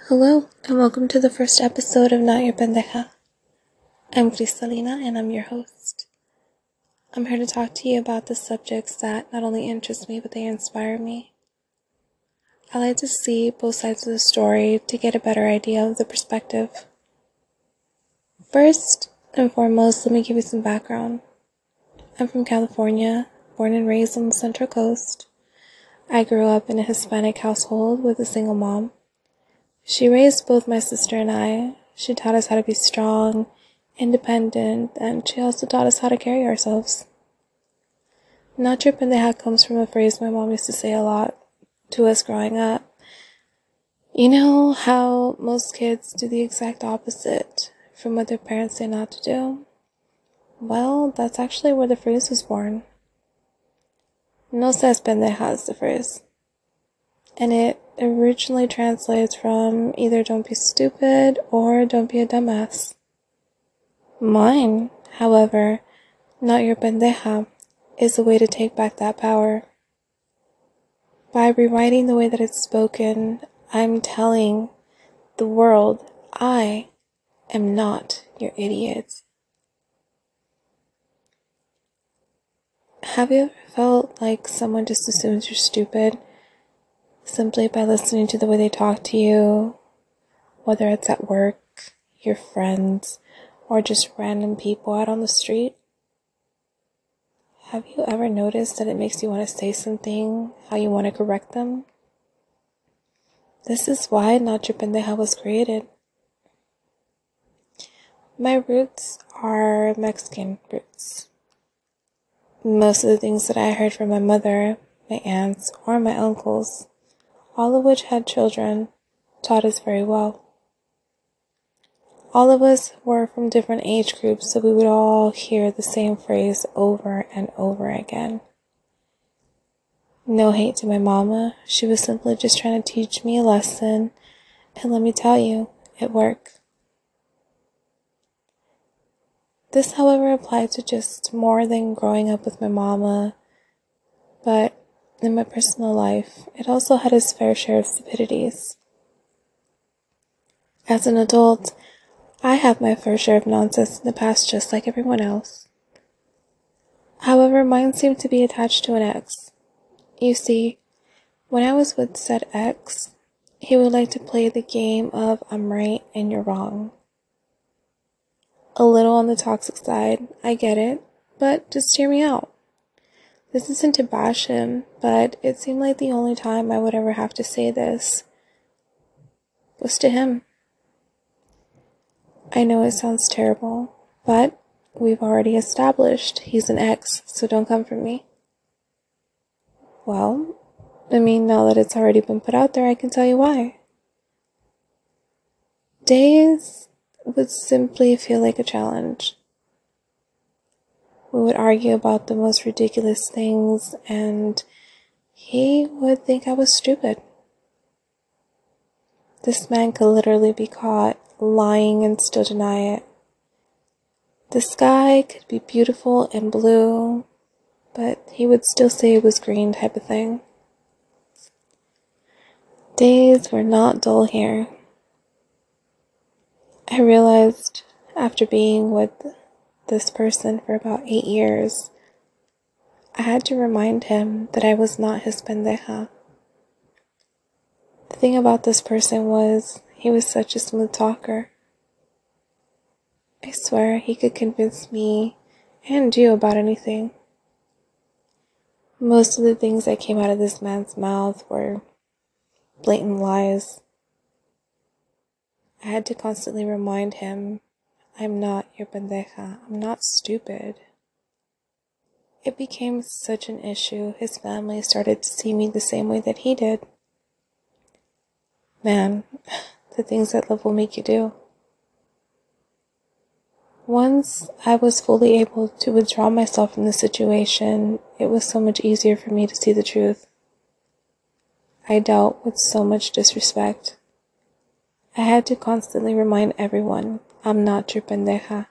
Hello, and welcome to the first episode of Not Your Pendeja. I'm Cristalina, and I'm your host. I'm here to talk to you about the subjects that not only interest me, but they inspire me. I like to see both sides of the story to get a better idea of the perspective. First and foremost, let me give you some background. I'm from California, born and raised on the Central Coast. I grew up in a Hispanic household with a single mom. She raised both my sister and I. She taught us how to be strong, independent, and she also taught us how to carry ourselves. Not your pendeja comes from a phrase my mom used to say a lot to us growing up. You know how most kids do the exact opposite from what their parents say not to do? Well, that's actually where the phrase was born. No seas pendeja is the phrase. And it originally translates from either don't be stupid or don't be a dumbass. Mine, however, not your pendeja, is a way to take back that power. By rewriting the way that it's spoken, I'm telling the world I am not your idiot. Have you ever felt like someone just assumes you're stupid simply by listening to the way they talk to you, whether it's at work, your friends, or just random people out on the street? Have you ever noticed that it makes you want to say something, how you want to correct them? This is why Your Pendeja was created. My roots are Mexican roots. Most of the things that I heard from my mother, my aunts, or my uncles, all of which had children, taught us very well. All of us were from different age groups, so we would all hear the same phrase over and over again. No hate to my mama, she was simply just trying to teach me a lesson, and let me tell you, it worked. This, however, applied to just more than growing up with my mama, but in my personal life, it also had its fair share of stupidities. As an adult, I have my fair share of nonsense in the past just like everyone else. However, mine seemed to be attached to an ex. You see, when I was with said ex, he would like to play the game of I'm right and you're wrong. A little on the toxic side, I get it, but just hear me out. This isn't to bash him, but it seemed like the only time I would ever have to say this was to him. I know it sounds terrible, but we've already established he's an ex, so don't come for me. Well, I mean, now that it's already been put out there, I can tell you why. Days would simply feel like a challenge. We would argue about the most ridiculous things, and he would think I was stupid. This man could literally be caught lying and still deny it. The sky could be beautiful and blue, but he would still say it was green, type of thing. Days were not dull here. I realized after being with this person for about eight years, I had to remind him that I was not his pendeja. The thing about this person was he was such a smooth talker. I swear he could convince me and you about anything. Most of the things that came out of this man's mouth were blatant lies. I had to constantly remind him I'm not your pendeja. I'm not stupid. It became such an issue, his family started to see me the same way that he did. Man, the things that love will make you do. Once I was fully able to withdraw myself from the situation, it was so much easier for me to see the truth. I dealt with so much disrespect. I had to constantly remind everyone I'm not your pendeja.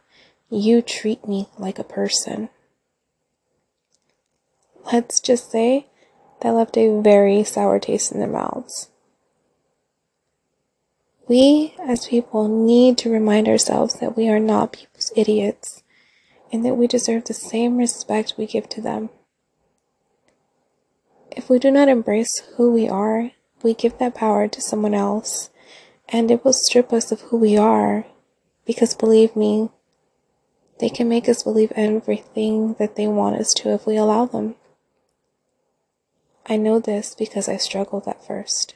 You treat me like a person. Let's just say that left a very sour taste in their mouths. We as people need to remind ourselves that we are not people's idiots and that we deserve the same respect we give to them. If we do not embrace who we are, we give that power to someone else, and it will strip us of who we are. Because believe me, they can make us believe everything that they want us to if we allow them. I know this because I struggled at first.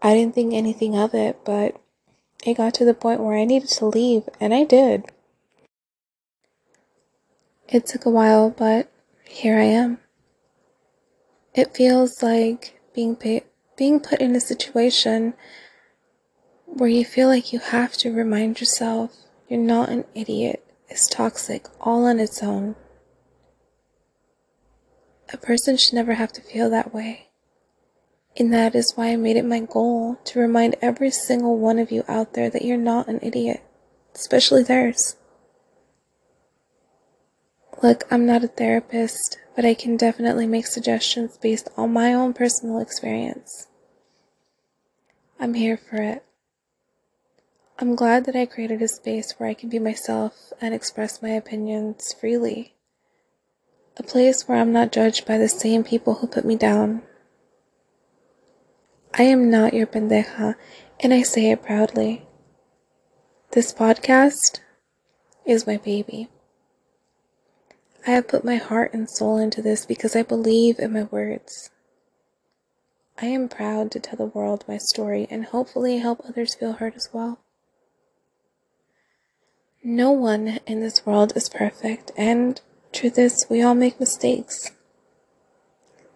I didn't think anything of it, but it got to the point where I needed to leave, and I did. It took a while, but here I am. It feels like being being put in a situation where you feel like you have to remind yourself you're not an idiot is toxic all on its own. A person should never have to feel that way. And that is why I made it my goal to remind every single one of you out there that you're not an idiot, especially theirs. Look, I'm not a therapist, but I can definitely make suggestions based on my own personal experience. I'm here for it. I'm glad that I created a space where I can be myself and express my opinions freely. A place where I'm not judged by the same people who put me down. I am not your pendeja, and I say it proudly. This podcast is my baby. I have put my heart and soul into this because I believe in my words. I am proud to tell the world my story and hopefully help others feel heard as well. No one in this world is perfect, and truth is, we all make mistakes.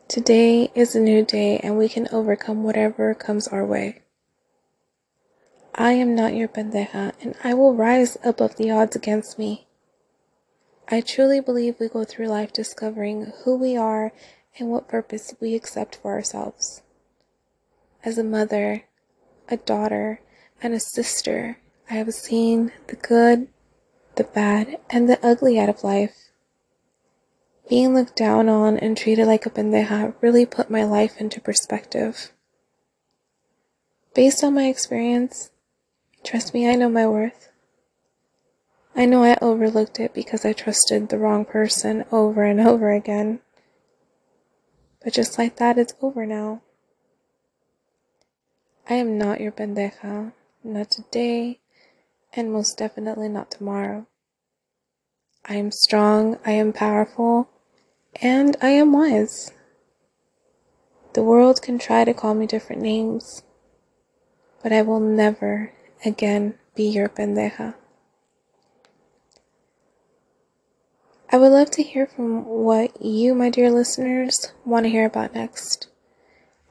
Today is a new day, and we can overcome whatever comes our way. I am not your pendeja, and I will rise above the odds against me. I truly believe we go through life discovering who we are and what purpose we accept for ourselves. As a mother, a daughter, and a sister, I have seen the good, the bad, and the ugly out of life. Being looked down on and treated like a pendeja really put my life into perspective. Based on my experience, trust me, I know my worth. I know I overlooked it because I trusted the wrong person over and over again. But just like that, it's over now. I am not your pendeja, not today, and most definitely not tomorrow. I am strong, I am powerful, and I am wise. The world can try to call me different names, but I will never again be your pendeja. I would love to hear from what you, my dear listeners, want to hear about next.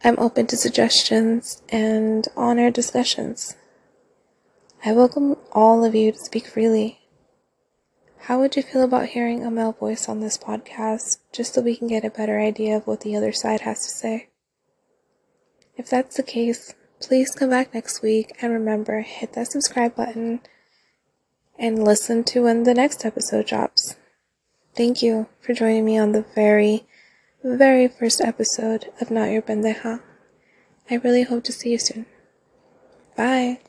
I'm open to suggestions and on air discussions. I welcome all of you to speak freely. How would you feel about hearing a male voice on this podcast just so we can get a better idea of what the other side has to say? If that's the case, please come back next week and remember hit that subscribe button and listen to when the next episode drops. Thank you for joining me on the very, very first episode of Not Your Pendeja. I really hope to see you soon. Bye.